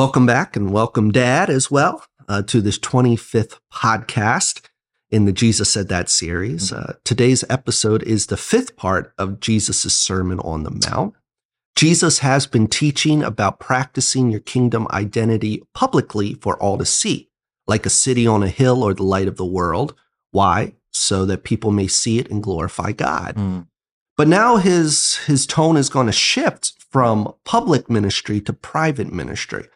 Welcome back and welcome, Dad, as well, uh, to this 25th podcast in the Jesus Said That series. Uh, today's episode is the fifth part of Jesus' Sermon on the Mount. Jesus has been teaching about practicing your kingdom identity publicly for all to see, like a city on a hill or the light of the world. Why? So that people may see it and glorify God. Mm. But now his his tone is going to shift from public ministry to private ministry.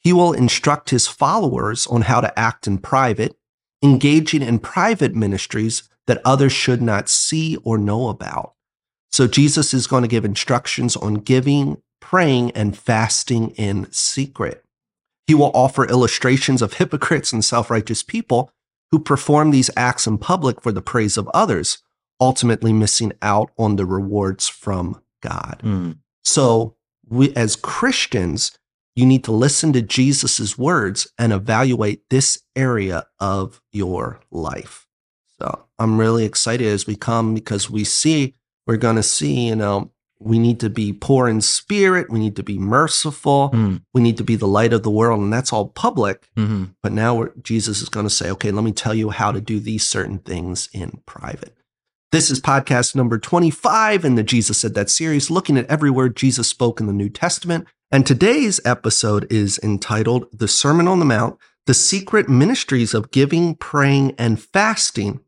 He will instruct his followers on how to act in private, engaging in private ministries that others should not see or know about. So Jesus is going to give instructions on giving, praying, and fasting in secret. He will offer illustrations of hypocrites and self righteous people who perform these acts in public for the praise of others, ultimately missing out on the rewards from God. Mm. So, we, as Christians, you need to listen to Jesus' words and evaluate this area of your life. So, I'm really excited as we come because we see, we're going to see, you know, we need to be poor in spirit. We need to be merciful. Mm. We need to be the light of the world. And that's all public. hmm But now we're, Jesus is going to say, okay, let me tell you how to do these certain things in private. This is podcast number 25 in the Jesus Said That series, looking at every word Jesus spoke in the New Testament. And today's episode is entitled The Sermon on the Mount The Secret Ministries of Giving, Praying, and Fasting.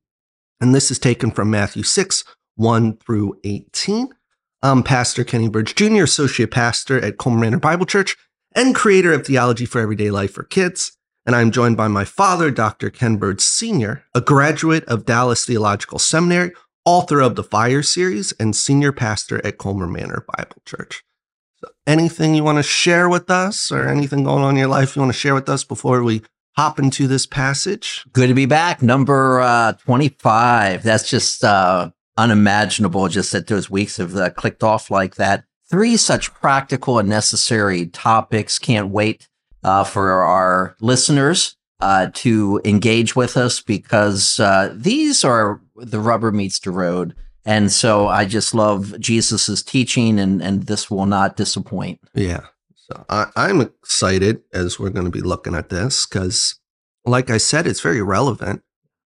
And this is taken from Matthew 6, 1 through 18. I'm Pastor Kenny Bridge Jr., Associate Pastor at Coleman Bible Church and creator of Theology for Everyday Life for Kids. And I'm joined by my father, Dr. Ken Bird Sr., a graduate of Dallas Theological Seminary, author of the Fire series, and senior pastor at Colmar Manor Bible Church. So anything you want to share with us or anything going on in your life you want to share with us before we hop into this passage? Good to be back. Number uh, 25. That's just uh, unimaginable, just that those weeks have uh, clicked off like that. Three such practical and necessary topics. Can't wait uh, for our listeners uh, to engage with us because uh, these are the rubber meets the road. And so I just love Jesus's teaching, and, and this will not disappoint. Yeah. So I, I'm excited as we're going to be looking at this because, like I said, it's very relevant.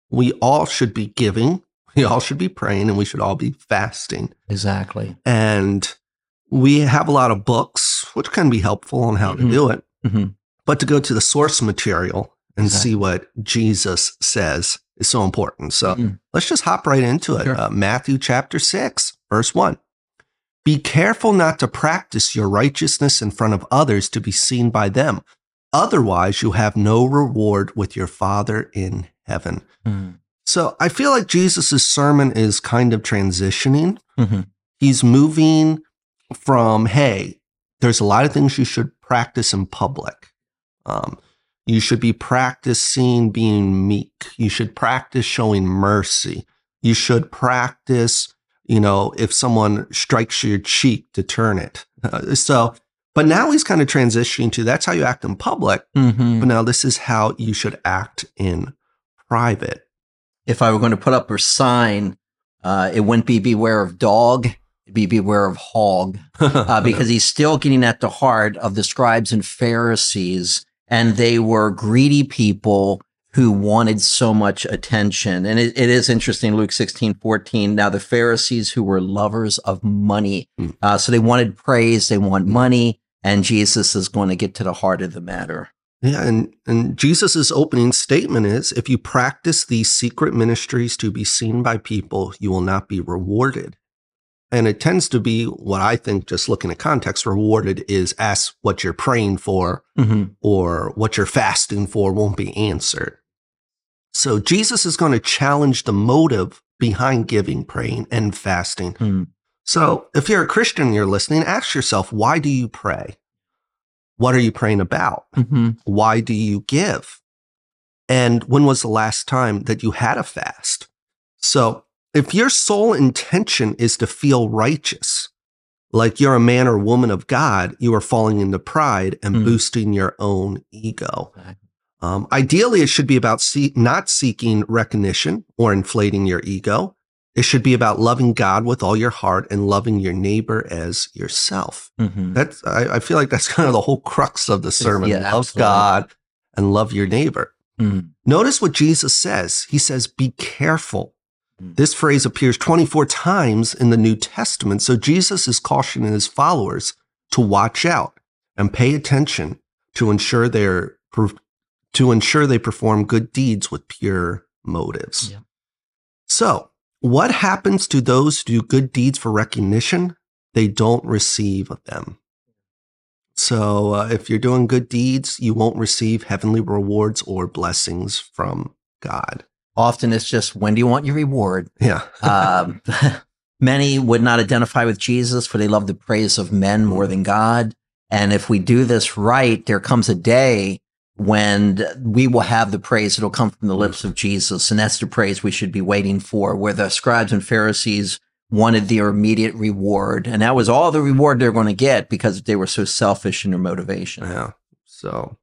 We all should be giving, we all should be praying, and we should all be fasting. Exactly. And we have a lot of books, which can be helpful on how Mhm. to do it. hmm But to go to the source material and Exactly. see what Jesus says is so important. So Mhm. let's just hop right into it. Sure. Uh, Matthew chapter 6, verse 1. Be careful not to practice your righteousness in front of others to be seen by them. Otherwise, you have no reward with your Father in heaven. Mm. So I feel like Jesus' sermon is kind of transitioning. Mhm. He's moving from, hey, there's a lot of things you should practice in public. Um, you should be practicing being meek. You should practice showing mercy. You should practice, you know, if someone strikes your cheek to turn it. Uh, so, but now he's kind of transitioning to that's how you act in public. Mhm. But now this is how you should act in private. if I were going to put up a sign, uh, it wouldn't be beware of dog, it'd be beware of hog, uh, because he's still getting at the heart of the scribes and Pharisees, and they were greedy people who wanted so much attention. And it, it is interesting, Luke 16, 14. Now, the Pharisees who were lovers of money, Hmm. uh, so they wanted praise, they want money, and Jesus is going to get to the heart of the matter. Yeah, and, and Jesus' opening statement is if you practice these secret ministries to be seen by people, you will not be rewarded. And it tends to be what I think, just looking at context, rewarded is ask what you're praying for Mm-hmm. or what you're fasting for won't be answered. So Jesus is going to challenge the motive behind giving, praying, and fasting. Hmm. So if you're a Christian and you're listening, ask yourself, why do you pray? What are you praying about? Mm-hmm. Why do you give? And when was the last time that you had a fast? So if your sole intention is to feel righteous, like you're a man or woman of God, you are falling into pride and Hmm. boosting your own ego. Um, ideally, it should be about see- not seeking recognition or inflating your ego. It should be about loving God with all your heart and loving your neighbor as yourself. Mhm. That's I, I feel like that's kind of the whole crux of the sermon. Yeah, love absolutely. God and love your neighbor. Mm. Notice what Jesus says. He says, be careful. Mm. This phrase appears 24 times in the New Testament. So Jesus is cautioning his followers to watch out and pay attention to ensure they're to ensure they perform good deeds with pure motives. Yeah. So, what happens to those who do good deeds for recognition? They don't receive them. So, uh, if you're doing good deeds, you won't receive heavenly rewards or blessings from God. Often it's just, when do you want your reward? Yeah. Um, many would not identify with Jesus, for they love the praise of men more than God. And if we do this right, there comes a day when we will have the praise that'll come from the lips of Jesus. And that's the praise we should be waiting for, where the scribes and Pharisees wanted their immediate reward. And that was all the reward they're going to get because they were so selfish in their motivation. Yeah. So,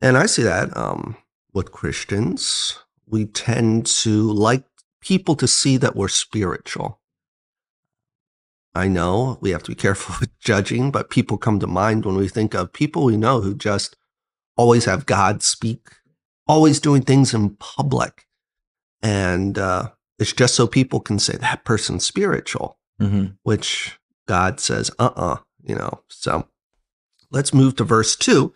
and I see that um, with Christians, we tend to like people to see that we're spiritual. I know we have to be careful with judging, but people come to mind when we think of people we know who just always have God speak, always doing things in public. And uh, it's just so people can say that person's spiritual Mhm. which God says, uh uh you know. So let's move to verse two,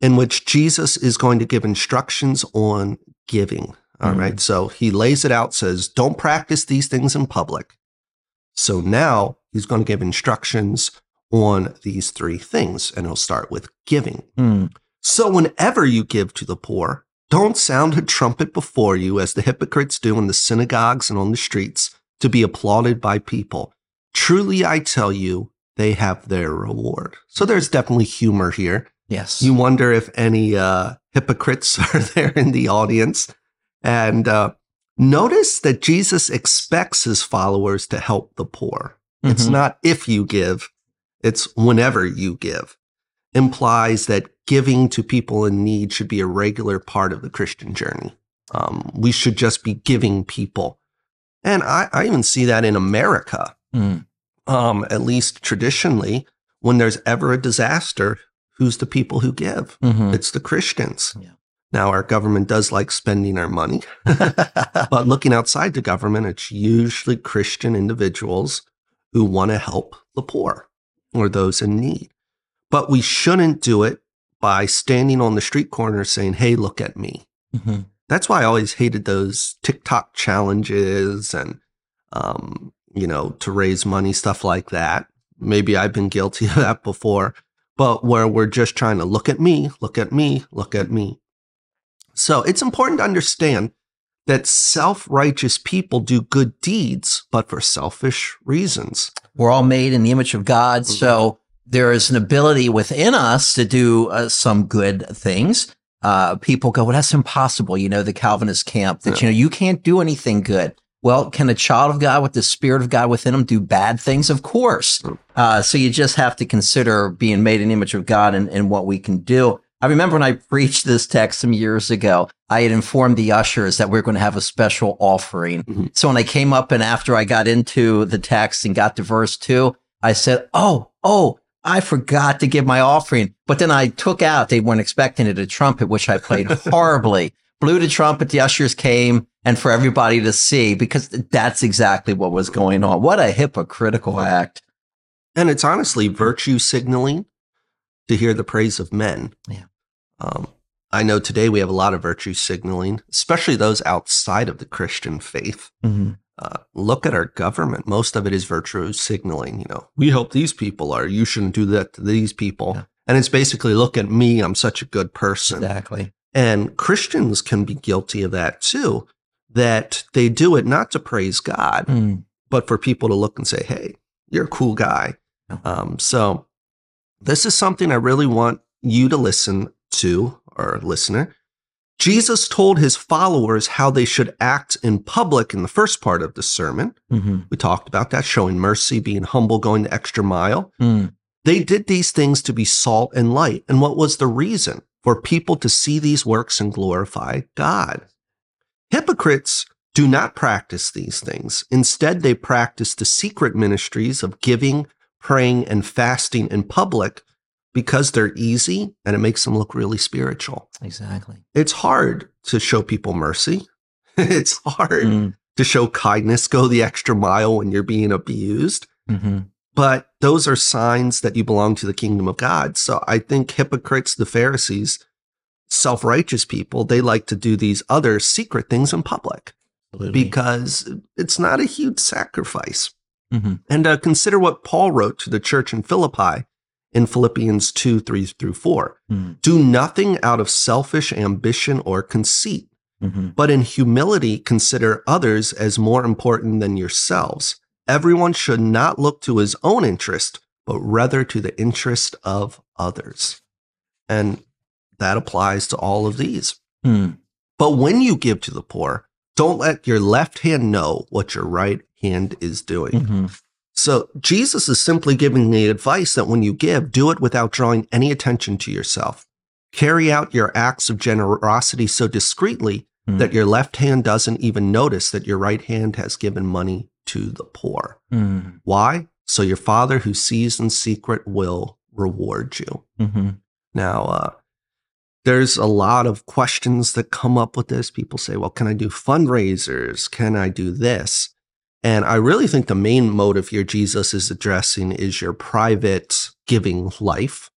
in which Jesus is going to give instructions on giving. All Mhm. right. So he lays it out, says, don't practice these things in public. So now he's going to give instructions on these three things, and he'll start with giving. Mm. So whenever you give to the poor, don't sound a trumpet before you as the hypocrites do in the synagogues and on the streets to be applauded by people. Truly, I tell you, they have their reward. So there's definitely humor here. Yes. You wonder if any uh, hypocrites are there in the audience. And uh, notice that Jesus expects his followers to help the poor. It's Mhm. not if you give, it's whenever you give. Implies that giving to people in need should be a regular part of the Christian journey. Um, we should just be giving people. And I, I even see that in America, Mm. um, at least traditionally, when there's ever a disaster, who's the people who give? Mhm. It's the Christians. Yeah. Now, our government does like spending our money, but looking outside the government, it's usually Christian individuals who want to help the poor or those in need. But we shouldn't do it by standing on the street corner saying, Hey, look at me. Mhm. That's why I always hated those TikTok challenges and, um, you know, to raise money, stuff like that. Maybe I've been guilty of that before, but where we're just trying to look at me, look at me, look at me. So it's important to understand that self righteous people do good deeds, but for selfish reasons. We're all made in the image of God. Mhm. So there is an ability within us to do uh, some good things. Uh, people go, well, that's impossible. You know, the Calvinist camp that, you know, you can't do anything good. Well, can a child of God with the spirit of God within them do bad things? Of course. Mm. Uh, so you just have to consider being made in the image of God and, and what we can do. I remember when I preached this text some years ago, I had informed the ushers that we are going to have a special offering. Mhm. So when I came up and after I got into the text and got to verse two, I said, Oh, oh, I forgot to give my offering. But then I took out, they weren't expecting it, a trumpet, which I played horribly. Blew the trumpet, the ushers came and for everybody to see because that's exactly what was going on. What a hypocritical act. And it's honestly virtue signaling to hear the praise of men. Yeah. Um, I know today we have a lot of virtue signaling, especially those outside of the Christian faith. Mhm. Uh, look at our government. Most of it is virtue signaling. You know, we help these people, or you shouldn't do that to these people. Yeah. And it's basically, look at me. I'm such a good person. Exactly. And Christians can be guilty of that too, that they do it not to praise God, Mm. but for people to look and say, hey, you're a cool guy. Yeah. Um, so this is something I really want you to listen to, our listener. Jesus told his followers how they should act in public in the first part of the sermon. Mhm. We talked about that, showing mercy, being humble, going the extra mile. Mm. They did these things to be salt and light. And what was the reason? For people to see these works and glorify God. Hypocrites do not practice these things. Instead, they practice the secret ministries of giving, praying, and fasting in public because they're easy and it makes them look really spiritual. Exactly. It's hard to show people mercy. it's hard Mm, to show kindness, go the extra mile when you're being abused. mhm. But those are signs that you belong to the kingdom of God. So I think hypocrites, the Pharisees, self righteous people, they like to do these other secret things in public Absolutely. because it's not a huge sacrifice. Mhm. And uh, consider what Paul wrote to the church in Philippi in Philippians 2 3 through 4. Mm, Do nothing out of selfish ambition or conceit, mhm. but in humility consider others as more important than yourselves. Everyone should not look to his own interest, but rather to the interest of others. And that applies to all of these. Mm, But when you give to the poor, don't let your left hand know what your right hand is doing. mhm. So Jesus is simply giving the advice that when you give, do it without drawing any attention to yourself. Carry out your acts of generosity so discreetly Mm. that your left hand doesn't even notice that your right hand has given money to the poor. Mm, Why? So your father who sees in secret will reward you. mhm. Now, uh, there's a lot of questions that come up with this. People say, well, can I do fundraisers? Can I do this? And I really think the main motive here Jesus is addressing is your private giving life,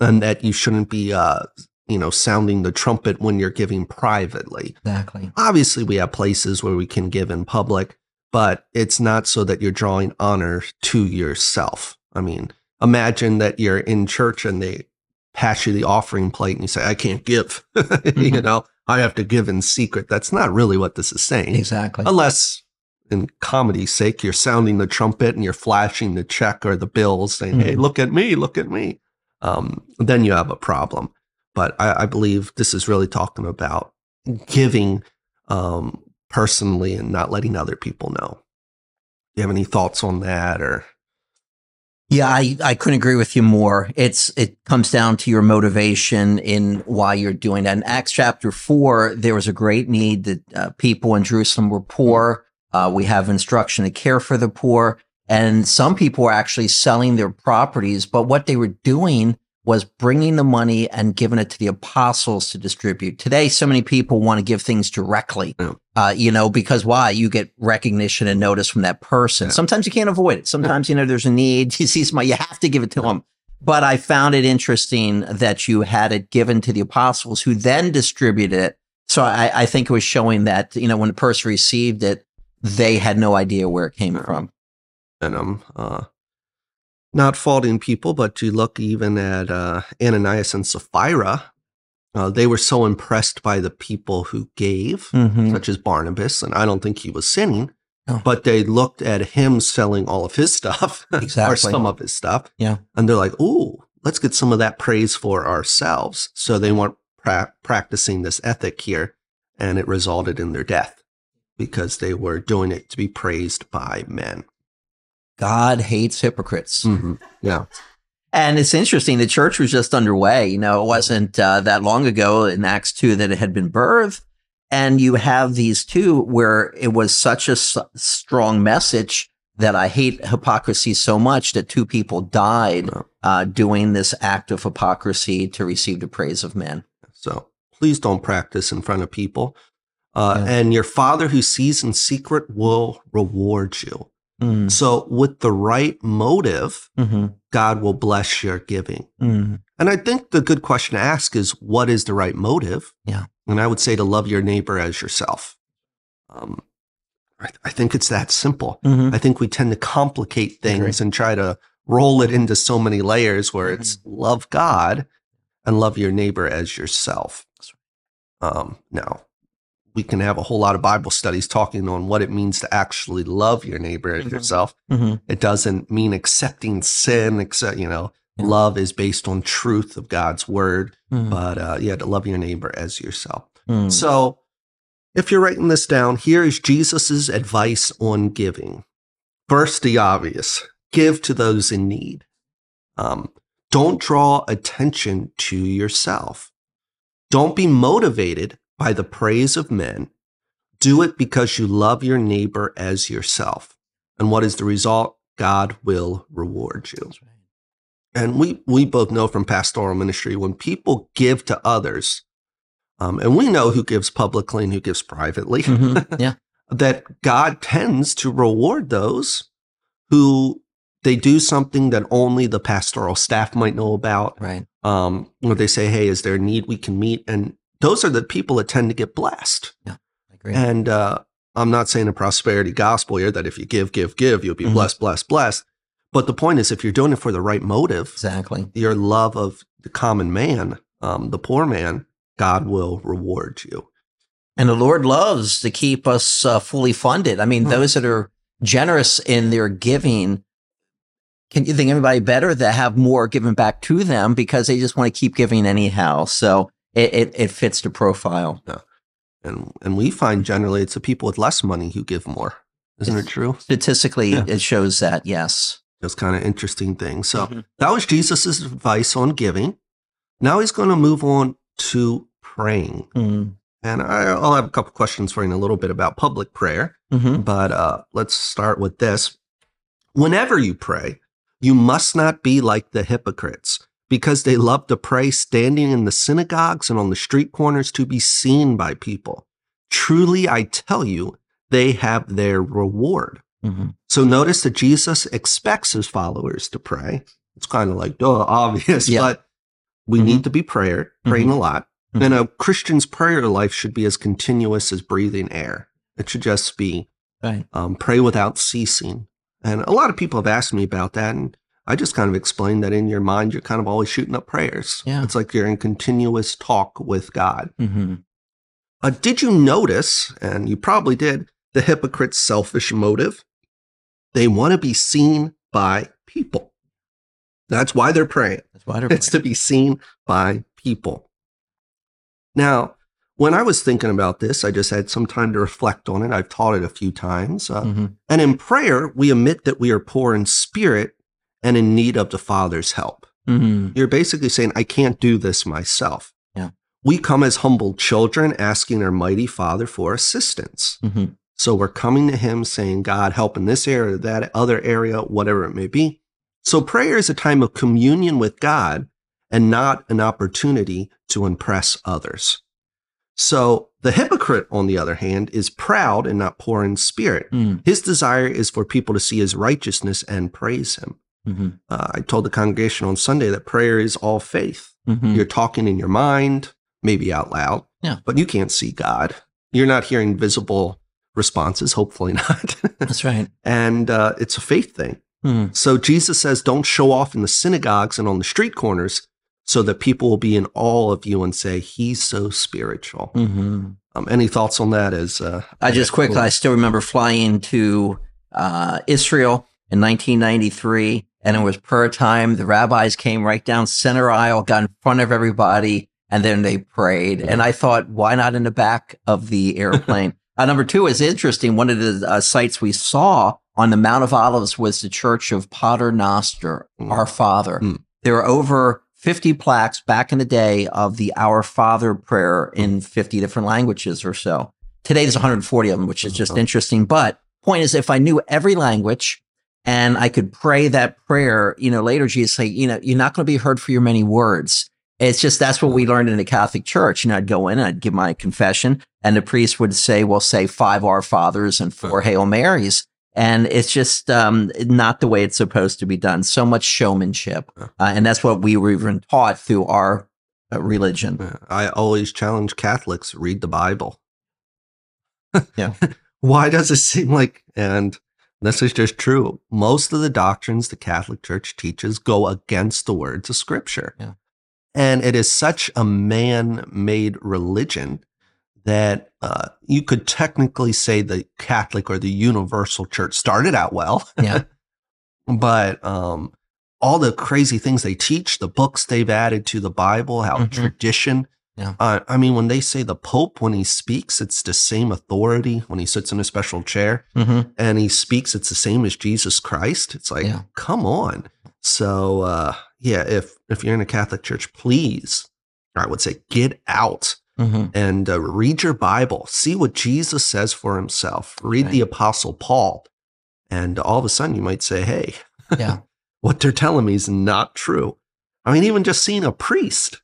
and that you shouldn't be, uh, you know, sounding the trumpet when you're giving privately. Exactly. Obviously, we have places where we can give in public, but it's not so that you're drawing honor to yourself. I mean, imagine that you're in church and they pass you the offering plate and you say, I can't give. you Mhm. know, I have to give in secret. That's not really what this is saying. Exactly. Unless, in comedy's sake, you're sounding the trumpet and you're flashing the check or the bills saying, Hey, Mhm. look at me, look at me. Um, then you have a problem. But I, I believe this is really talking about giving um, personally and not letting other people know. Do you have any thoughts on that or? Yeah, I, I couldn't agree with you more. It's it comes down to your motivation in why you're doing that. In Acts chapter four, there was a great need that uh, people in Jerusalem were poor. Uh, we have instruction to care for the poor, and some people were actually selling their properties. But what they were doing was bringing the money and giving it to the apostles to distribute. Today, so many people want to give things directly. Yeah. Uh, you know, because why? You get recognition and notice from that person. Yeah. Sometimes you can't avoid it. Sometimes, you know, there's a need. You see somebody, you have to give it to them. But I found it interesting that you had it given to the apostles who then distributed it. So I, I think it was showing that, you know, when the person received it, they had no idea where it came from. and I'm uh, not faulting people, but you look even at uh, Ananias and Sapphira, uh, they were so impressed by the people who gave, Mhm. such as Barnabas, and I don't think he was sinning, No. but they looked at him selling all of his stuff, or some of his stuff, Yeah. and they're like, "Ooh, let's get some of that praise for ourselves." So they weren't pra- practicing this ethic here, and it resulted in their death because they were doing it to be praised by men. God hates hypocrites. Mhm. Yeah. And it's interesting. The church was just underway. You know, it wasn't uh, that long ago in Acts 2 that it had been birthed. And you have these two where it was such a s- strong message that I hate hypocrisy so much that two people died No. uh, doing this act of hypocrisy to receive the praise of men. So please don't practice in front of people. Uh, Yeah. And your father who sees in secret will reward you. Mm, So, with the right motive, mhm, God will bless your giving. mm, And I think the good question to ask is what is the right motive? Yeah. And I would say to love your neighbor as yourself. Um, I, I think it's that simple. mhm. I think we tend to complicate things and try to roll it into so many layers where Mm-hmm. it's love God and love your neighbor as yourself. Um, now, we can have a whole lot of Bible studies talking on what it means to actually love your neighbor as Mhm. yourself. Mhm. It doesn't mean accepting sin, except, you know, Yeah. love is based on truth of God's word. Mm, But uh, yeah, to love your neighbor as yourself. mm. So, if you're writing this down, here is Jesus's advice on giving. First, the obvious give to those in need. Um, don't draw attention to yourself. Don't be motivated by the praise of men. Do it because you love your neighbor as yourself. And what is the result? God will reward you. Right. And we, we both know from pastoral ministry when people give to others, um, and we know who gives publicly and who gives privately, Mhm. Yeah. that God tends to reward those who they do something that only the pastoral staff might know about. Right. Um, where they say, Hey, is there a need we can meet? And those are the people that tend to get blessed. Yeah, I agree. And uh, I'm not saying a prosperity gospel here that if you give, give, give, you'll be Mhm. blessed, blessed, blessed. But the point is, if you're doing it for the right motive, exactly. your love of the common man, um, the poor man, God will reward you. And the Lord loves to keep us uh, fully funded. I mean, Hmm. those that are generous in their giving, can you think anybody better that have more given back to them because they just want to keep giving anyhow? So it, it, it fits the profile. Yeah. And and we find generally it's the people with less money who give more. Isn't it true? Statistically, Yeah. it shows that, yes. That's kind of interesting thing. So Mhm. that was Jesus' advice on giving. Now he's going to move on to praying. Mm. And I, I'll have a couple questions for you in a little bit about public prayer. hmm But uh, let's start with this. Whenever you pray, you must not be like the hypocrites, because they love to pray standing in the synagogues and on the street corners to be seen by people. Truly, I tell you, they have their reward. hmm So notice that Jesus expects his followers to pray. It's kind of like, duh, obvious, Yeah. but we Mhm. need to be prayer, praying a lot. Mhm. And a Christian's prayer life should be as continuous as breathing air. It should just be Right. um, pray without ceasing. And a lot of people have asked me about that. And I just kind of explained that in your mind, you're kind of always shooting up prayers. Yeah. It's like you're in continuous talk with God. hmm Uh, did you notice, and you probably did, the hypocrite's selfish motive? They want to be seen by people. That's why they're praying. That's why they're It's to be seen by people. Now, when I was thinking about this, I just had some time to reflect on it. I've taught it a few times. Uh, hmm and in prayer, we admit that we are poor in spirit and in need of the Father's help. hmm You're basically saying, I can't do this myself. Yeah. We come as humble children asking our mighty Father for assistance. hmm So we're coming to Him saying, God, help in this area, that other area, whatever it may be. So prayer is a time of communion with God and not an opportunity to impress others. So the hypocrite, on the other hand, is proud and not poor in spirit. mm His desire is for people to see his righteousness and praise him. Hmm Uh, I told the congregation on Sunday that prayer is all faith. hmm You're talking in your mind, maybe out loud, Yeah. but you can't see God. You're not hearing visible responses, hopefully not. That's right. and uh, it's a faith thing. Mm. So Jesus says, don't show off in the synagogues and on the street corners so that people will be in awe of you and say, he's so spiritual. hmm Um, any thoughts on that? As uh, I just quickly, I still remember flying to uh, Israel in 1993, and it was prayer time. The rabbis came right down center aisle, got in front of everybody, and then they prayed. And I thought, why not in the back of the airplane? uh, number two is interesting. One of the uh, sites we saw on the Mount of Olives was the Church of Pater Noster, Mm. Our Father. Mm. There were over 50 plaques back in the day of the Our Father prayer in 50 different languages or so. Today there's 140 of them, which is just Uh-huh. interesting. But point is, if I knew every language and I could pray that prayer, you know, later Jesus say, you know, you're not going to be heard for your many words. It's just that's what we learned in the Catholic Church. You know, I'd go in and I'd give my confession, and the priest would say, "Well, say five Our Fathers and four Hail Marys." And it's just um, not the way it's supposed to be done. So much showmanship, uh, and that's what we were even taught through our uh, religion. I always challenge Catholics read the Bible. Yeah. Why does it seem like, and this is just true, most of the doctrines the Catholic Church teaches go against the words of Scripture. Yeah. And it is such a man made religion that uh, you could technically say the Catholic or the Universal Church started out well. Yeah. but um, all the crazy things they teach, the books they've added to the Bible, how Mhm. tradition. Yeah. Uh, I mean, when they say the Pope, when he speaks, it's the same authority when he sits in a special chair Mm-hmm. and he speaks, it's the same as Jesus Christ. It's like, Yeah. come on. So, uh, yeah, if if you're in a Catholic church, please, I would say, get out Mhm. and uh, read your Bible. See what Jesus says for himself. Read the Apostle Paul. And all of a sudden, you might say, hey, Yeah. what they're telling me is not true. I mean, even just seeing a priest.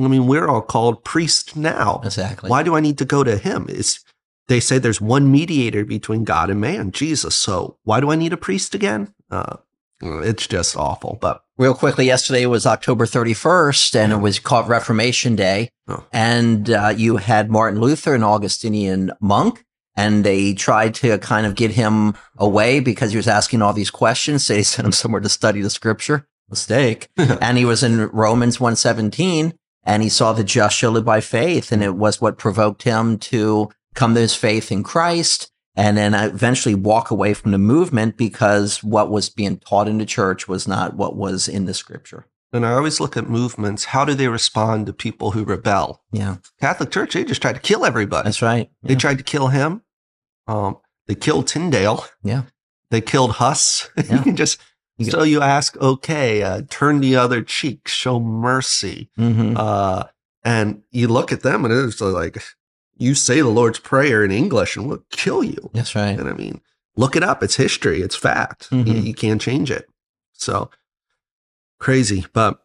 I mean, we're all called priest now. Exactly. Why do I need to go to him? It's, they say there's one mediator between God and man, Jesus. So why do I need a priest again? Uh, it's just awful. But Real quickly, yesterday was October 31st, and it was called Reformation Day. Oh. And uh, you had Martin Luther, an Augustinian monk, and they tried to kind of get him away because he was asking all these questions. So they sent him somewhere to study the scripture. Mistake. and he was in Romans 117, and he saw the just shall live by faith. And it was what provoked him to come to his faith in Christ and then eventually walk away from the movement because what was being taught in the church was not what was in the scripture. and I always look at movements. How do they respond to people who rebel? Yeah, Catholic Church, they just tried to kill everybody. that's right. They tried to kill him. Um, they killed Tyndale. Yeah. They killed Huss. Yeah. You just You so you ask, okay, uh, turn the other cheek, show mercy. Mhm. Uh, and you look at them and it's like, you say the Lord's Prayer in English and we'll kill you. That's right. And I mean, look it up. It's history. It's fact. You, Mhm. you can't change it. So crazy. But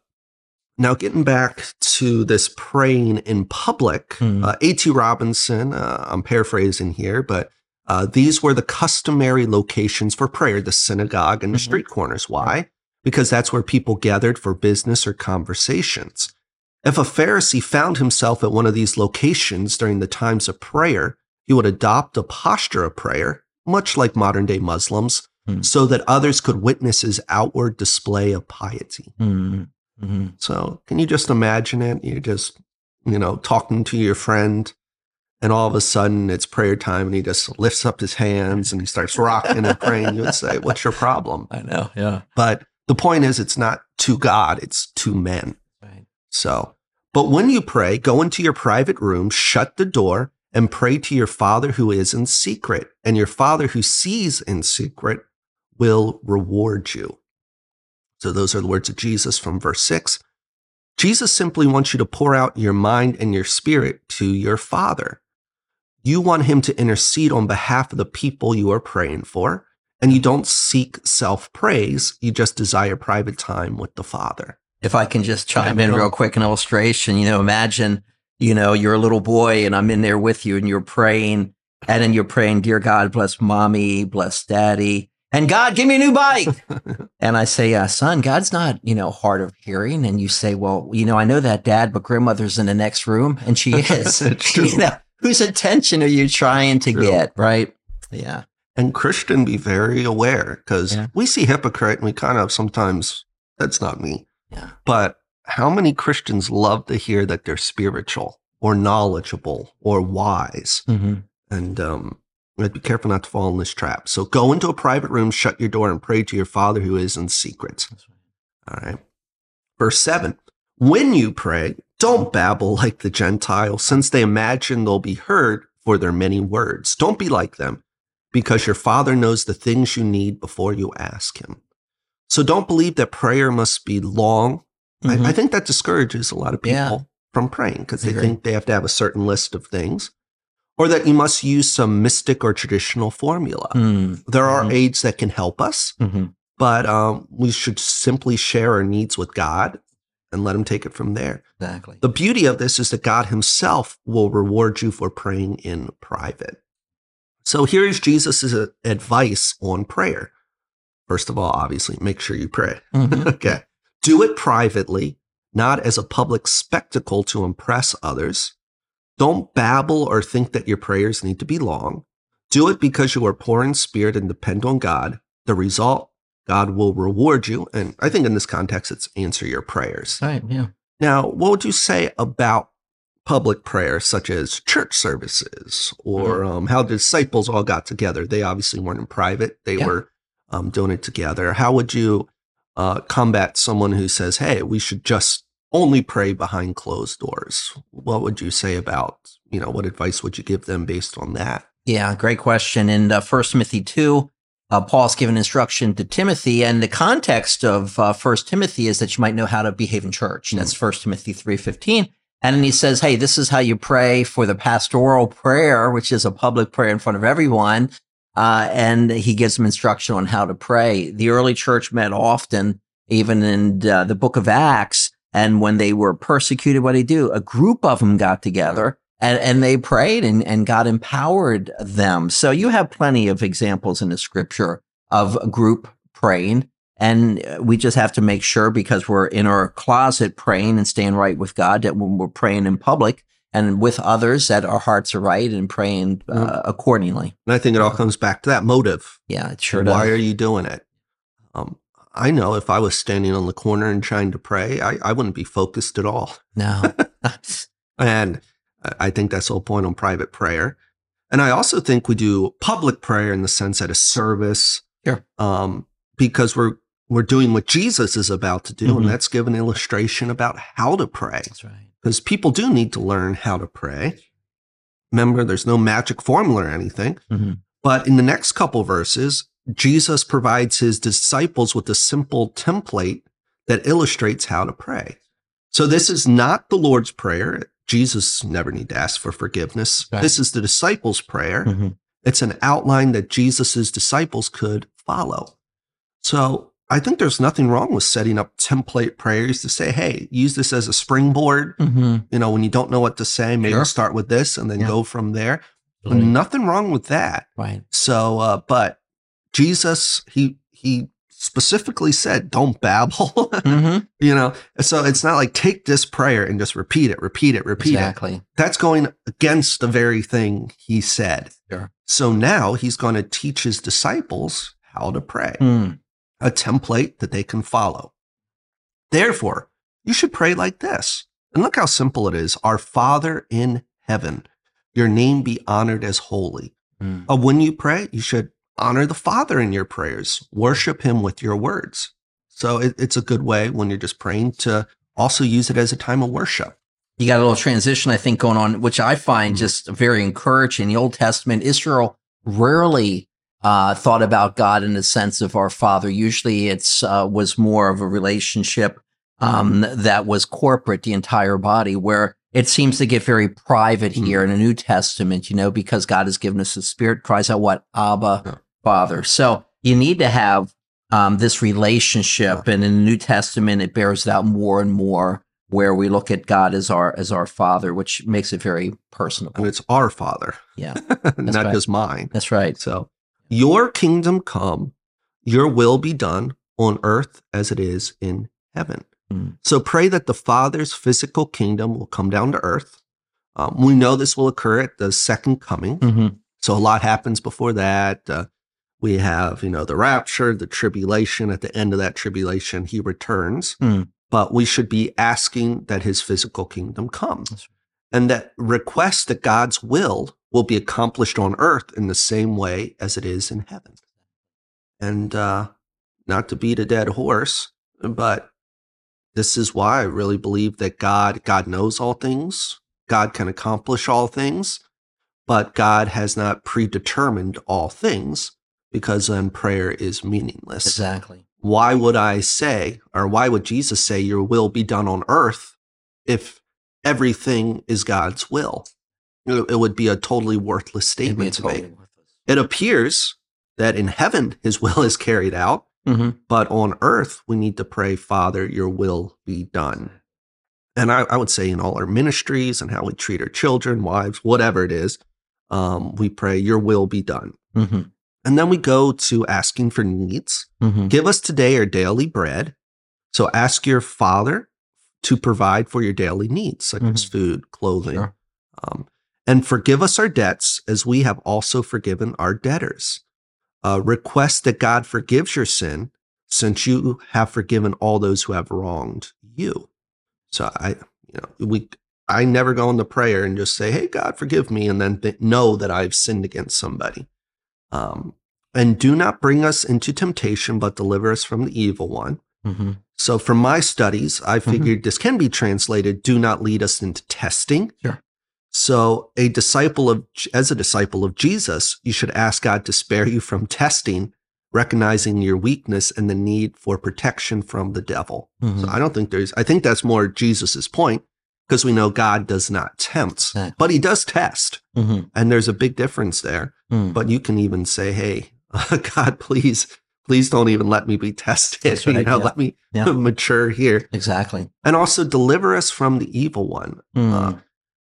now getting back to this praying in public, Mhm. uh, A.T. Robertson, uh, I'm paraphrasing here, but uh, these were the customary locations for prayer, the synagogue and the Mhm. street corners. Why? Because that's where people gathered for business or conversations. If a Pharisee found himself at one of these locations during the times of prayer, he would adopt a posture of prayer, much like modern day Muslims, Hmm. so that others could witness his outward display of piety. Mhm. Mhm. So, can you just imagine it? You're just, you know, talking to your friend, and all of a sudden it's prayer time, and he just lifts up his hands and he starts rocking and praying. You would say, What's your problem? I know. Yeah. But the point is, it's not to God, it's to men. Right. So, but when you pray, go into your private room, shut the door, and pray to your Father who is in secret. And your Father who sees in secret will reward you. So, those are the words of Jesus from verse 6. Jesus simply wants you to pour out your mind and your spirit to your Father. You want him to intercede on behalf of the people you are praying for, and you don't seek self praise. You just desire private time with the Father. If I can just chime in real quick, an illustration, you know, imagine, you know, you're a little boy and I'm in there with you and you're praying and then you're praying, dear God, bless mommy, bless daddy, and God, give me a new bike. and I say, uh, son, God's not, you know, hard of hearing. And you say, well, you know, I know that dad, but grandmother's in the next room and she is. It's true. you know, whose attention are you trying to True. get? Right. Yeah. And Christian, be very aware because Yeah. we see hypocrite and we kind of sometimes, that's not me. Yeah. But how many Christians love to hear that they're spiritual or knowledgeable or wise? Mm-hmm. And um, I'd be careful not to fall in this trap. So go into a private room, shut your door, and pray to your Father who is in secret. All right. Verse 7 When you pray, don't babble like the Gentiles, since they imagine they'll be heard for their many words. Don't be like them, because your Father knows the things you need before you ask Him. So don't believe that prayer must be long. Mhm. I, I think that discourages a lot of people Yeah. from praying because they think they have to have a certain list of things, or that you must use some mystic or traditional formula. Mm. There are Mhm. aids that can help us, Mhm. but um, we should simply share our needs with God and let Him take it from there. Exactly. The beauty of this is that God Himself will reward you for praying in private. So here's Jesus' advice on prayer. First of all, obviously, make sure you pray. Mhm. okay. Do it privately, not as a public spectacle to impress others. Don't babble or think that your prayers need to be long. Do it because you are poor in spirit and depend on God. The result, God will reward you. And I think in this context, it's answer your prayers. Right. Yeah. Now, what would you say about public prayer, such as church services or um, how the disciples all got together? They obviously weren't in private, they Yeah. were um, doing it together. How would you uh, combat someone who says, hey, we should just only pray behind closed doors? What would you say about, you know, what advice would you give them based on that? Yeah, great question. In uh, 1 Timothy 2, uh, Paul's given instruction to Timothy, and the context of uh, 1 Timothy is that you might know how to behave in church. That's 1 Timothy 3.15. And then he says, Hey, this is how you pray for the pastoral prayer, which is a public prayer in front of everyone. Uh, and he gives them instruction on how to pray. The early church met often, even in uh, the book of Acts. And when they were persecuted, what did he do? A group of them got together and, and they prayed and, and God empowered them. So you have plenty of examples in the scripture of a group praying. And we just have to make sure because we're in our closet praying and staying right with God that when we're praying in public and with others that our hearts are right and praying uh, mm-hmm. accordingly. And I think it all comes back to that motive. Yeah, it sure does. Why are you doing it? Um, I know if I was standing on the corner and trying to pray, I, I wouldn't be focused at all. No. and I think that's the whole point on private prayer. And I also think we do public prayer in the sense at a service. Sure. Um, because we're we're doing what Jesus is about to do, mm-hmm. and that's give an illustration about how to pray. That's right. Because people do need to learn how to pray. Remember, there's no magic formula or anything. Mm-hmm. But in the next couple verses, Jesus provides his disciples with a simple template that illustrates how to pray. So this is not the Lord's Prayer. Jesus never need to ask for forgiveness. Right. This is the disciples' prayer. Mm-hmm. It's an outline that Jesus's disciples could follow. So I think there's nothing wrong with setting up template prayers to say, hey, use this as a springboard. Mm-hmm. You know, when you don't know what to say, maybe sure. start with this and then yeah. go from there. Nothing wrong with that. Right. So, uh, but Jesus, he he specifically said, don't babble. mm-hmm. You know, so it's not like take this prayer and just repeat it, repeat it, repeat exactly. it. That's going against the very thing he said. Sure. So now he's going to teach his disciples how to pray, mm. a template that they can follow. Therefore, you should pray like this. And look how simple it is. Our Father in heaven, your name be honored as holy. Mm. Uh, when you pray, you should honor the Father in your prayers, worship Him with your words. So it, it's a good way when you're just praying to also use it as a time of worship. You got a little transition, I think, going on, which I find mm-hmm. just very encouraging. The Old Testament, Israel rarely uh, thought about God in the sense of our Father. Usually, it's uh, was more of a relationship um, that was corporate, the entire body, where it seems to get very private here mm-hmm. in the New Testament. You know, because God has given us the Spirit, cries out, "What Abba. Father." So you need to have um, this relationship, and in the New Testament, it bears it out more and more where we look at God as our as our Father, which makes it very personal. And it's our Father, yeah, not right. just mine. That's right. So, your kingdom come, your will be done on earth as it is in heaven. Mm. So pray that the Father's physical kingdom will come down to earth. Um, we know this will occur at the second coming. Mm-hmm. So a lot happens before that. Uh, we have, you know, the rapture, the tribulation. At the end of that tribulation, he returns. Mm. But we should be asking that his physical kingdom come. And that request that God's will will be accomplished on earth in the same way as it is in heaven. And uh, not to beat a dead horse, but this is why I really believe that God God knows all things. God can accomplish all things, but God has not predetermined all things because then prayer is meaningless. Exactly. Why would I say or why would Jesus say your will be done on earth if everything is God's will? It would be a totally worthless statement to totally make. Worthless. It appears that in heaven his will is carried out Mm-hmm. But on earth, we need to pray, Father, your will be done. And I, I, would say in all our ministries and how we treat our children, wives, whatever it is, um, we pray, your will be done. Mm-hmm. And then we go to asking for needs. Mm-hmm. Give us today our daily bread. So ask your Father to provide for your daily needs, such as Mm-hmm. food, clothing. Sure. Um, and forgive us our debts as we have also forgiven our debtors uh, request that God forgives your sin since you have forgiven all those who have wronged you. So I, you know, we, I never go into prayer and just say, Hey, God, forgive me. And then th- know that I've sinned against somebody. Um, and do not bring us into temptation, but deliver us from the evil one. Mm-hmm. So, from my studies, I figured mm-hmm. this can be translated do not lead us into testing. Sure. So, a disciple of, as a disciple of Jesus, you should ask God to spare you from testing, recognizing your weakness and the need for protection from the devil. Mm-hmm. So, I don't think there's, I think that's more Jesus's point. Because we know God does not tempt, Exactly. but he does test. hmm And there's a big difference there. Mm. But you can even say, hey, God, please, please don't even let me be tested. That's you know, yeah. let me Yeah. mature here. Exactly. And also deliver us from the evil one. Mm. Uh,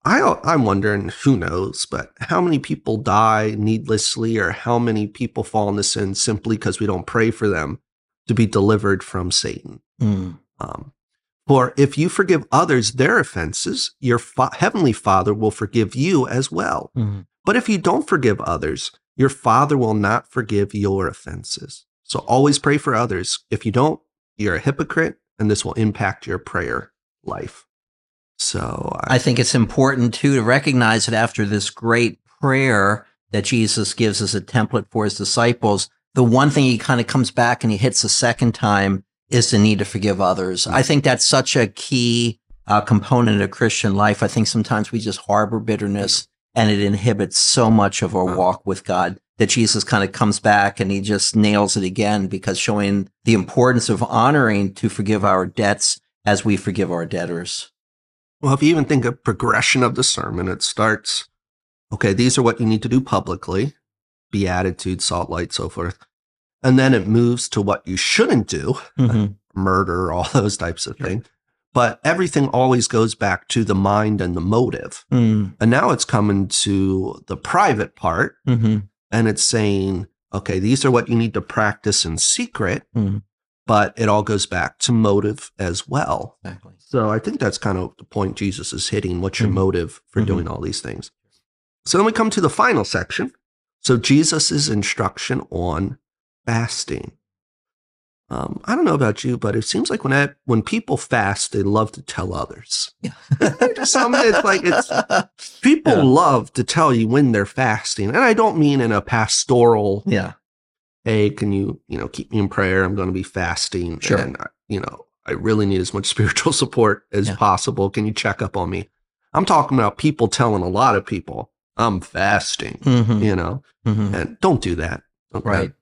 I, I'm wondering, who knows, but how many people die needlessly or how many people fall into sin simply because we don't pray for them to be delivered from Satan? Mm. Um, for if you forgive others their offenses, your fa- heavenly Father will forgive you as well. Mm. But if you don't forgive others, your Father will not forgive your offenses. So always pray for others. If you don't, you're a hypocrite, and this will impact your prayer life. So I, I think it's important too to recognize that after this great prayer that Jesus gives as a template for his disciples, the one thing he kind of comes back and he hits a second time is the need to forgive others. I think that's such a key uh, component of Christian life. I think sometimes we just harbor bitterness and it inhibits so much of our walk with God that Jesus kind of comes back and he just nails it again because showing the importance of honoring to forgive our debts as we forgive our debtors. well, if you even think of progression of the sermon, it starts, okay, these are what you need to do publicly, beatitude, salt, light, so forth. And then it moves to what you shouldn't do, Mhm. murder, all those types of things. But everything always goes back to the mind and the motive. Mm. And now it's coming to the private part hmm and it's saying, okay, these are what you need to practice in secret, Mhm. but it all goes back to motive as well. Exactly. So I think that's kind of the point Jesus is hitting. What's your Mhm. motive for Mhm. doing all these things? So then we come to the final section. So Jesus' instruction on fasting. Um, I don't know about you, but it seems like when I, when people fast, they love to tell others. Just something it's like it's people Yeah. love to tell you when they're fasting, and I don't mean in a pastoral. yeah. Hey, can you you know keep me in prayer? I'm going to be fasting, Sure. and uh, you know I really need as much spiritual support as Yeah. possible. Can you check up on me? I'm talking about people telling a lot of people I'm fasting. hmm You know, hmm and don't do that. okay? Right.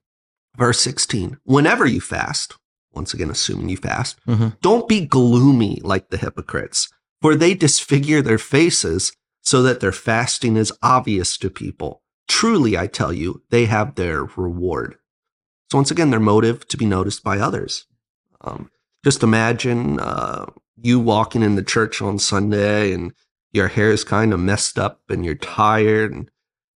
Verse 16. Whenever you fast, once again, assuming you fast, hmm don't be gloomy like the hypocrites, for they disfigure their faces so that their fasting is obvious to people. Truly, I tell you, they have their reward. So, once again, their motive to be noticed by others. Um, just imagine uh, you walking in the church on Sunday and your hair is kind of messed up and you're tired, and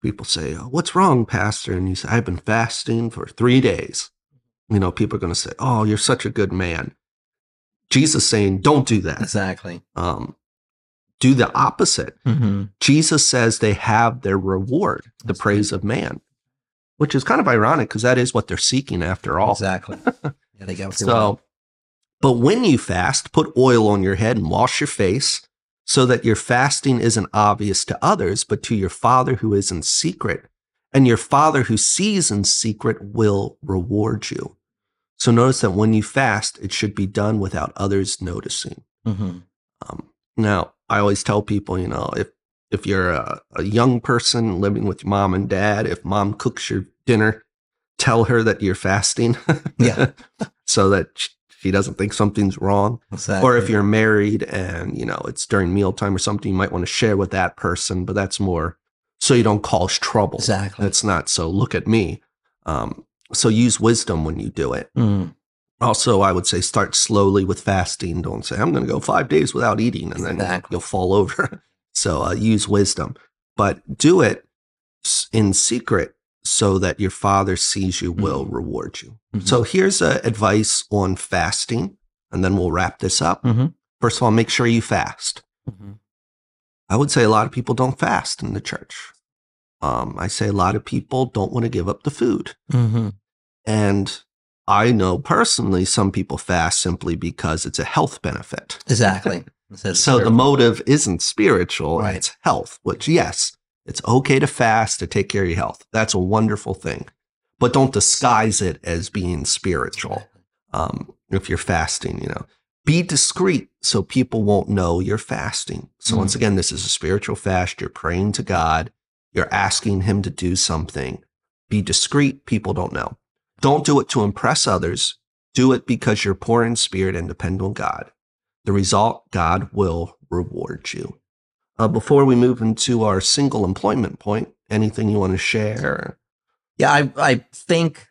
people say, oh, What's wrong, Pastor? And you say, I've been fasting for three days. You know, people are going to say, Oh, you're such a good man. Jesus saying, don't do that. Exactly. Um, do the opposite. hmm Jesus says they have their reward, the That's praise of man, which is kind of ironic because that is what they're seeking after all. Exactly. Yeah, they got So, but when you fast, put oil on your head and wash your face so that your fasting isn't obvious to others, but to your Father who is in secret. And your Father who sees in secret will reward you. So notice that when you fast, it should be done without others noticing. Mhm. Um, now, I always tell people, you know, if if you're a, a young person living with your mom and dad, if mom cooks your dinner, tell her that you're fasting. Yeah. so that sh- she doesn't think something's wrong. Exactly. Or if you're married and, you know, it's during mealtime or something, you might want to share with that person, but that's more so you don't cause trouble. exactly. That's not so look at me. Um, so use wisdom when you do it. Mm. Also, I would say start slowly with fasting. Don't say, I'm going to go five days without eating and then Exactly. you'll fall over. so uh, use wisdom, but do it in secret so that your father sees you will reward you. Mhm. So here's uh, advice on fasting, and then we'll wrap this up. Mhm. First of all, make sure you fast. Mhm. I would say a lot of people don't fast in the church. Um, I say a lot of people don't want to give up the food. Mhm. And I know personally some people fast simply because it's a health benefit. Exactly. So the motive isn't spiritual, Right. it's health, which, yes, it's okay to fast to take care of your health. That's a wonderful thing. But don't disguise it as being spiritual um, if you're fasting, you know. Be discreet so people won't know you're fasting. So, Mm. once again, this is a spiritual fast. You're praying to God, you're asking Him to do something. Be discreet, people don't know. Don't do it to impress others. Do it because you're poor in spirit and depend on God. The result, God will reward you. Uh, before we move into our single employment point, anything you want to share? Yeah, I, I think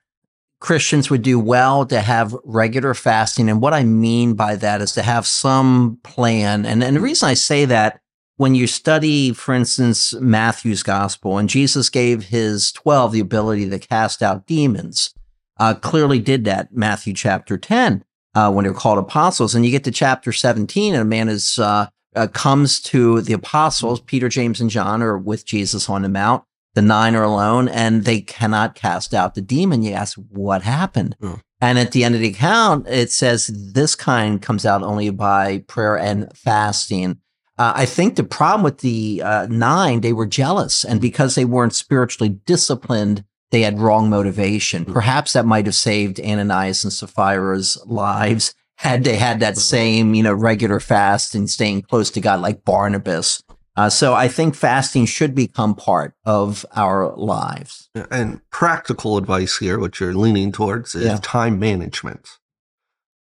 Christians would do well to have regular fasting. And what I mean by that is to have some plan. And, and the reason I say that, when you study, for instance, Matthew's gospel, and Jesus gave his 12 the ability to cast out demons, uh, clearly did that, Matthew chapter 10, uh, when they're called apostles. And you get to chapter 17, and a man is, uh, uh comes to the apostles, Peter, James, and John are with Jesus on the mount the nine are alone and they cannot cast out the demon. You ask, what happened? Mm. And at the end of the account, it says this kind comes out only by prayer and fasting. Uh, I think the problem with the uh, nine, they were jealous. And because they weren't spiritually disciplined, they had wrong motivation. Mm. Perhaps that might have saved Ananias and Sapphira's lives had they had that hmm. same, you know, regular fast and staying close to God like Barnabas. Uh, so I think fasting should become part of our lives. And practical advice here, which you're leaning towards, is yeah. time management.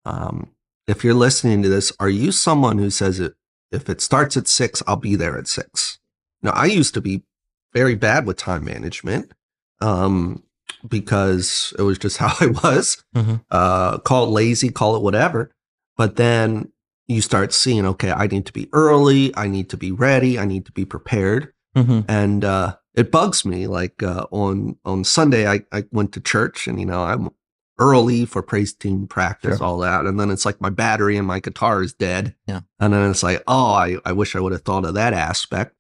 Um, if you're listening to this, are you someone who says it, if it starts at six, I'll be there at six? Now, I used to be very bad with time management um, because it was just how I was. Mm-hmm. Uh, call it lazy, call it whatever. But then you start seeing, okay, I need to be early, I need to be ready, I need to be prepared. Mm-hmm. And uh, it bugs me. Like uh, on on Sunday, I, I went to church, and you know I'm early for praise team practice, sure. all that, and then it's like my battery and my guitar is dead. Yeah, and then it's like, oh, I I wish I would have thought of that aspect.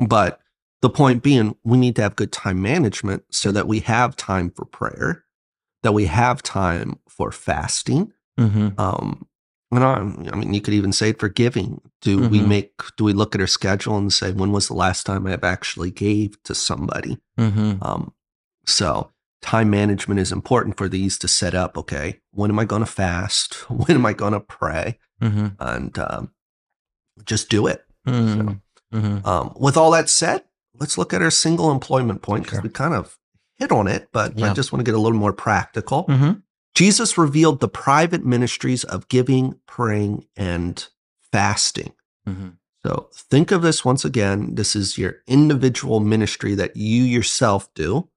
But the point being, we need to have good time management so that we have time for prayer, that we have time for fasting. Mm-hmm. Um, and I, I mean, you could even say it for giving. Do mm-hmm. we make? Do we look at our schedule and say when was the last time I've actually gave to somebody? Mm-hmm. Um, so time management is important for these to set up. Okay, when am I going to fast? When am I going to pray? Mm-hmm. And um, just do it. So, mm-hmm. Mm-hmm. um, with all that said, let's look at our single employment point because sure. we kind of hit on it, but yeah. I just want to get a little more practical. Mm-hmm. Jesus revealed the private ministries of giving, praying, and fasting. Mm-hmm. So think of this once again. This is your individual ministry that you yourself do.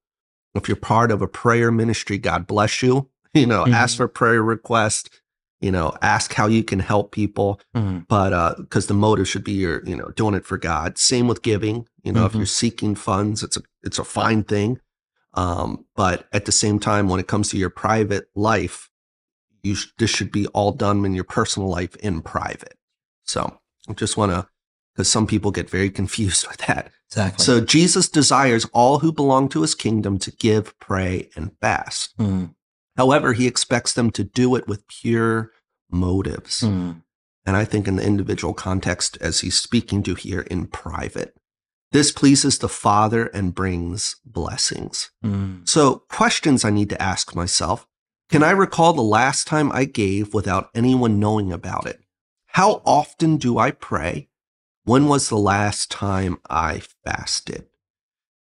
If you're part of a prayer ministry, God bless you. You know, mm-hmm. ask for prayer request. You know, ask how you can help people. Mm-hmm. But because uh, the motive should be you're, you know, doing it for God. Same with giving. You know, if mm-hmm. you're seeking funds, it's a it's a fine thing. Um, but at the same time, when it comes to your private life, you sh- this should be all done in your personal life in private. So I just want to, because some people get very confused with that. Exactly. So Jesus desires all who belong to his kingdom to give, pray, and fast. Mm. However, he expects them to do it with pure motives. Mm. And I think in the individual context, as he's speaking to here in private. This pleases the Father and brings blessings. Mm. So, questions I need to ask myself Can I recall the last time I gave without anyone knowing about it? How often do I pray? When was the last time I fasted?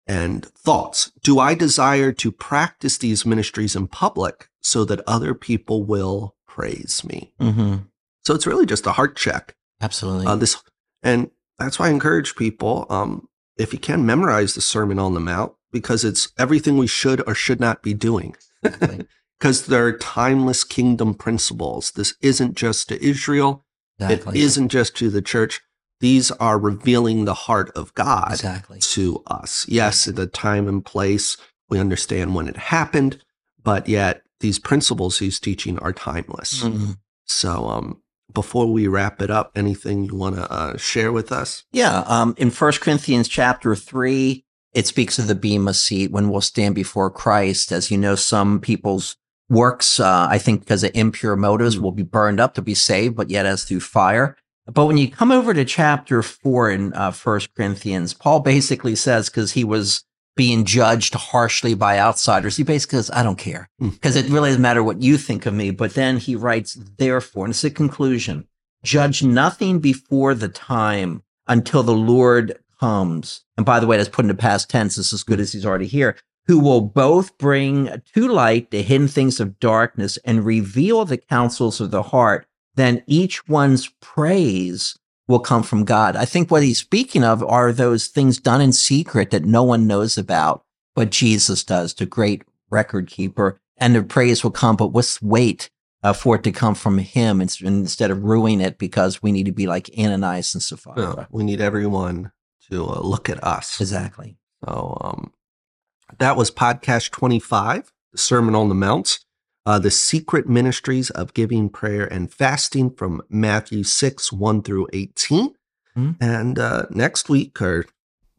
And thoughts Do I desire to practice these ministries in public so that other people will praise me? Mm-hmm. So, it's really just a heart check. Absolutely. Uh, this, and that's why I encourage people. Um, if you can, memorize the Sermon on the Mount because it's everything we should or should not be doing. Because there are timeless kingdom principles. This isn't just to Israel, exactly. it isn't just to the church. These are revealing the heart of God exactly. to us. Yes, the time and place, we understand when it happened, but yet these principles he's teaching are timeless. Mm-hmm. So, um, before we wrap it up, anything you want to uh, share with us? Yeah. Um, in First Corinthians chapter 3, it speaks of the Bema seat when we'll stand before Christ. As you know, some people's works, uh, I think because of impure motives, mm. will be burned up to be saved, but yet as through fire. But when you come over to chapter 4 in uh, First Corinthians, Paul basically says, because he was being judged harshly by outsiders. He basically says, I don't care because hmm. it really doesn't matter what you think of me. But then he writes, therefore, and it's a conclusion, judge nothing before the time until the Lord comes. And by the way, that's put into past tense. It's as good as he's already here, who will both bring to light the hidden things of darkness and reveal the counsels of the heart. Then each one's praise will come from God. I think what he's speaking of are those things done in secret that no one knows about, but Jesus does, the great record keeper. And the praise will come, but let's wait uh, for it to come from him instead of ruining it because we need to be like Ananias and Sapphira. No, we need everyone to uh, look at us. Exactly. So um, that was podcast 25, the Sermon on the Mount, uh, the secret ministries of giving, prayer, and fasting from Matthew 6, 1 through 18. Mm-hmm. And uh, next week, or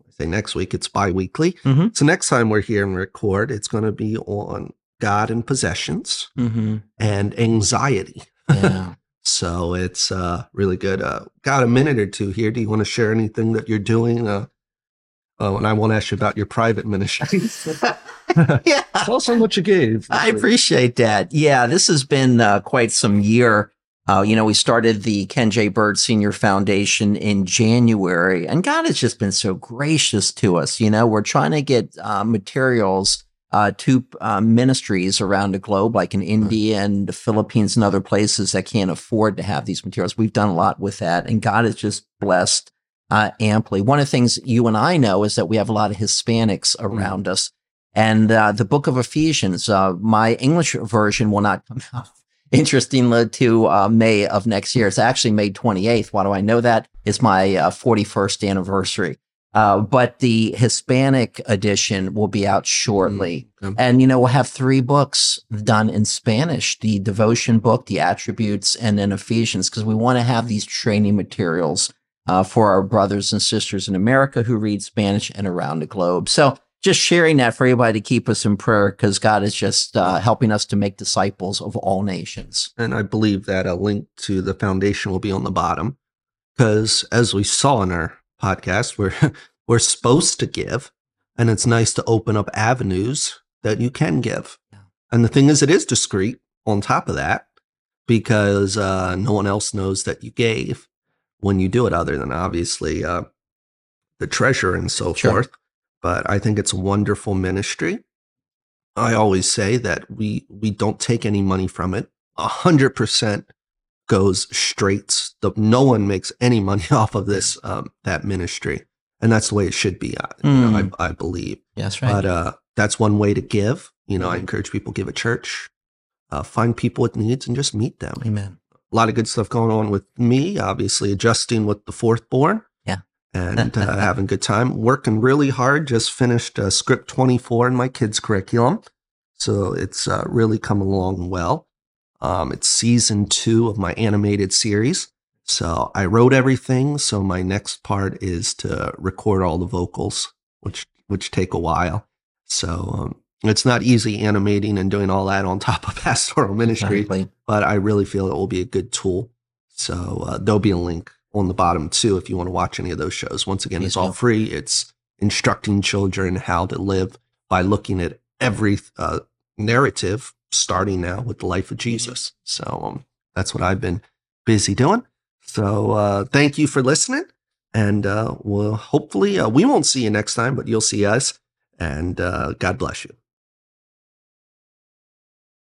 I say next week, it's bi weekly. Mm-hmm. So next time we're here and record, it's going to be on God and possessions Mm-hmm. and anxiety. Yeah. So it's uh, really good. Uh, got a minute or two here. Do you want to share anything that you're doing? Uh, oh, and I won't ask you about your private ministry. yeah. Tell us how much you gave. I appreciate that. Yeah, this has been uh, quite some year. Uh, you know, we started the Ken J. Bird Senior Foundation in January, and God has just been so gracious to us. You know, we're trying to get uh, materials uh, to uh, ministries around the globe, like in India and the Philippines and other places that can't afford to have these materials. We've done a lot with that, and God has just blessed uh, amply. One of the things you and I know is that we have a lot of Hispanics around us. And uh, the book of Ephesians, uh, my English version will not come out. Interestingly, to uh, May of next year. It's actually May 28th. Why do I know that? It's my uh, 41st anniversary. Uh, but the Hispanic edition will be out shortly. Mm, And, you know, we'll have three books done in Spanish the devotion book, the attributes, and then Ephesians, because we want to have these training materials uh, for our brothers and sisters in America who read Spanish and around the globe. So, just sharing that for everybody to keep us in prayer because God is just uh, helping us to make disciples of all nations. And I believe that a link to the foundation will be on the bottom because, as we saw in our podcast, we're we're supposed to give, and it's nice to open up avenues that you can give. And the thing is, it is discreet. On top of that, because uh, no one else knows that you gave when you do it, other than obviously uh, the treasure and so Sure. forth. But I think it's a wonderful ministry. I always say that we we don't take any money from it. A hundred percent goes straight. The, no one makes any money off of this um, that ministry, and that's the way it should be. uh, you know, Mm. I, I believe. Yes, right. But uh, that's one way to give. You know, I Mhm. encourage people give a church, uh, find people with needs, and just meet them. Amen. A lot of good stuff going on with me. Obviously, adjusting with the fourth born. Yeah. And uh, having a good time, working really hard. Just finished uh, script 24 in my kids' curriculum. So it's uh, really coming along well. Um, it's season two of my animated series. So I wrote everything. So my next part is to record all the vocals, which which take a while. So um, it's not easy animating and doing all that on top of pastoral ministry Exactly. but I really feel it will be a good tool. So uh, there'll be a link on the bottom too if you want to watch any of those shows. Once again, Please it's all free. It's instructing children how to live by looking at every uh, narrative, starting now with the life of Jesus. So um, that's what I've been busy doing. So uh, thank you for listening, and uh, we'll hopefully uh, we won't see you next time, but you'll see us. And uh, God bless you.